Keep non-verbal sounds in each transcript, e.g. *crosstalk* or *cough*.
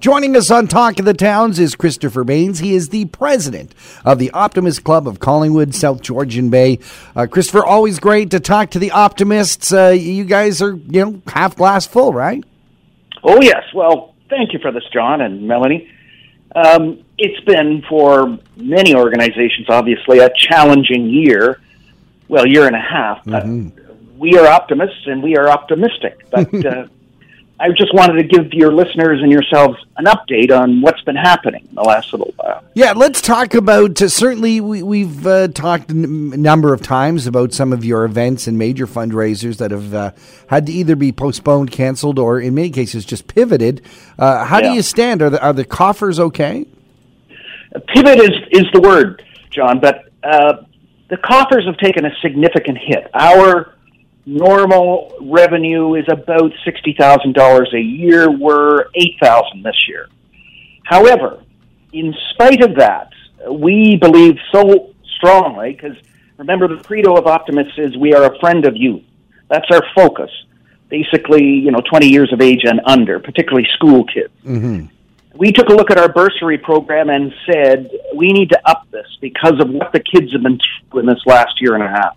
Joining us on Talk of the Towns is Christopher Banes. He is the president of the Optimist Club of Collingwood, South Georgian Bay. Uh, Christopher, always great to talk to the optimists. Uh, you guys are, you know, half glass full, right? Oh, yes. Well, thank you for this, John and Melanie. Um, it's been for many organizations, obviously, a challenging year. Well, year and a half. Mm-hmm. we are optimists and we are optimistic. But *laughs* uh, I just wanted to give your listeners and yourselves an update on what's been happening in the last little while. Yeah, let's talk about. Uh, certainly, we, have uh, talked a n- number of times about some of your events and major fundraisers that have uh, had to either be postponed, canceled, or in many cases just pivoted. Uh, how yeah. do you stand? Are the, are the coffers okay? Pivot is is the word, John, but uh, the coffers have taken a significant hit. Our normal revenue is about $60,000 a year. We're 8,000 this year. However, in spite of that, we believe so strongly because remember the credo of optimists is we are a friend of youth. That's our focus. Basically, you know, 20 years of age and under, particularly school kids. Mm-hmm. We took a look at our bursary program and said we need to up this because of what the kids have been through in this last year and a half.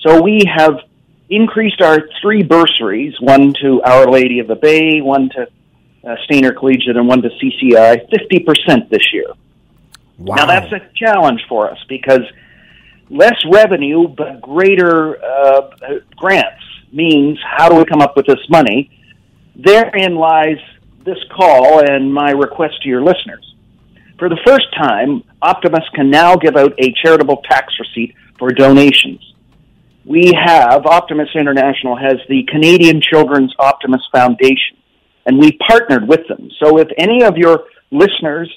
So we have increased our three bursaries, one to Our Lady of the Bay, one to uh, Stayner Collegiate, and one to CCI, 50% this year. Wow. Now, that's a challenge for us because less revenue but greater uh, grants means how do we come up with this money? Therein lies this call and my request to your listeners. For the first time, Optimus can now give out a charitable tax receipt for donations we have Optimist International has the Canadian Children's Optimist Foundation, and we partnered with them. So if any of your listeners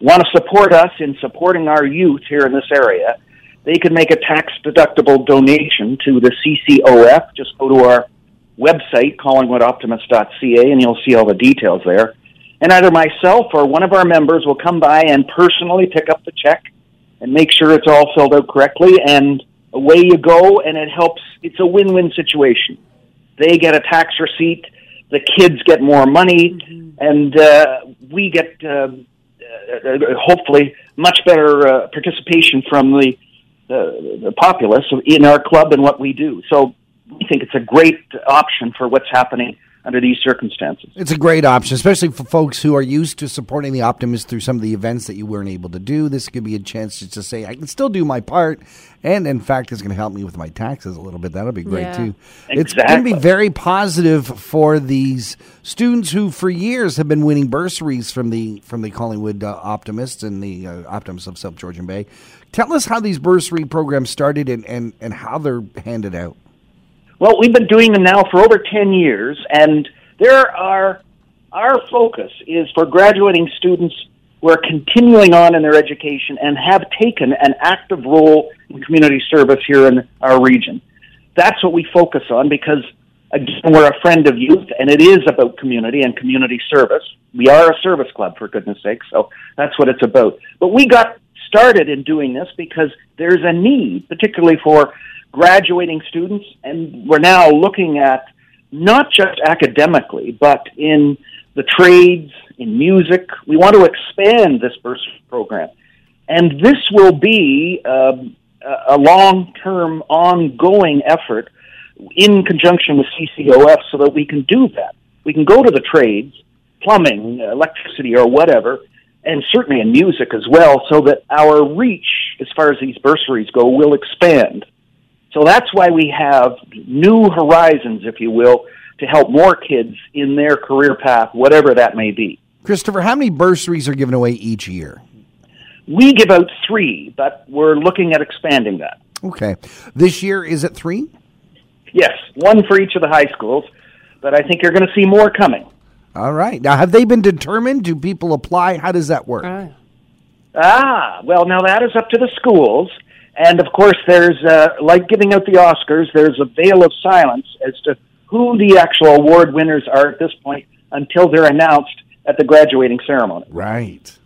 want to support us in supporting our youth here in this area, they can make a tax deductible donation to the CCOF. Just go to our website, collingwoodoptimist.ca, and you'll see all the details there. And either myself or one of our members will come by and personally pick up the check and make sure it's all filled out correctly and away you go, and it helps. It's a win-win situation. They get a tax receipt, the kids get more money, mm-hmm. and uh, we get uh, uh, hopefully much better uh, participation from the, the the populace in our club and what we do. So we think it's a great option for what's happening under these circumstances. It's a great option, especially for folks who are used to supporting the Optimist through some of the events that you weren't able to do. This could be a chance to say, I can still do my part. And in fact, it's going to help me with my taxes a little bit. That'll be great yeah. too. Exactly. It's going to be very positive for these students who, for years, have been winning bursaries from the from the Collingwood uh, Optimists and the uh, Optimists of South Georgian Bay. Tell us how these bursary programs started and, and, and how they're handed out. Well, we've been doing them now for over 10 years, and there are, our focus is for graduating students who are continuing on in their education and have taken an active role in community service here in our region. That's what we focus on because, again, we're a friend of youth, and it is about community and community service. We are a service club, for goodness sake, so that's what it's about. But we got started in doing this because there's a need, particularly for graduating students, and we're now looking at not just academically, but in the trades, in music. We want to expand this bursary program. And this will be um, a long term, ongoing effort in conjunction with CCOF so that we can do that. We can go to the trades, plumbing, electricity, or whatever, and certainly in music as well, so that our reach, as far as these bursaries go, will expand. So that's why we have new horizons, if you will, to help more kids in their career path, whatever that may be. Christopher, how many bursaries are given away each year? We give out three, but we're looking at expanding that. Okay. This year, is it three? Yes, one for each of the high schools, but I think you're going to see more coming. All right. Now, have they been determined? Do people apply? How does that work? Ah, well, now that is up to the schools. And of course, there's uh, like giving out the Oscars. There's a veil of silence as to who the actual award winners are at this point until they're announced at the graduating ceremony. Right.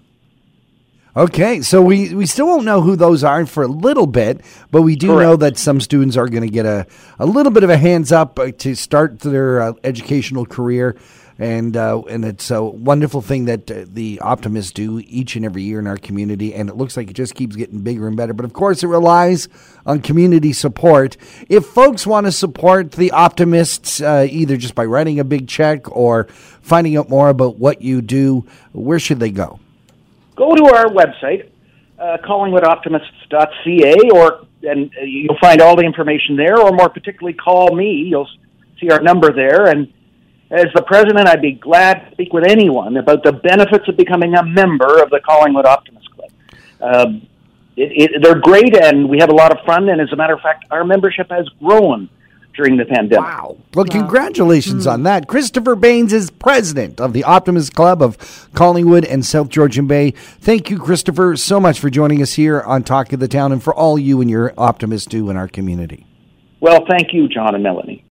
Okay, so we, we still won't know who those are for a little bit, but we do Correct. know that some students are going to get a, a little bit of a hands up uh, to start their uh, educational career and uh, and it's a wonderful thing that uh, the optimists do each and every year in our community, and it looks like it just keeps getting bigger and better. But of course, it relies on community support. If folks want to support the optimists, uh, either just by writing a big check or finding out more about what you do, where should they go? Go to our website, uh, collingwoodoptimists.ca, or and you'll find all the information there. Or more particularly, call me. You'll see our number there, and as the president, I'd be glad to speak with anyone about the benefits of becoming a member of the Collingwood Optimist Club. Um, it, it, they're great, and we have a lot of fun. And as a matter of fact, our membership has grown during the pandemic. Wow. Well, congratulations mm. on that. Christopher Banes is president of the Optimist Club of Collingwood and South Georgian Bay. Thank you, Christopher, so much for joining us here on Talk of the Town and for all you and your optimists do in our community. Well, thank you, John and Melanie.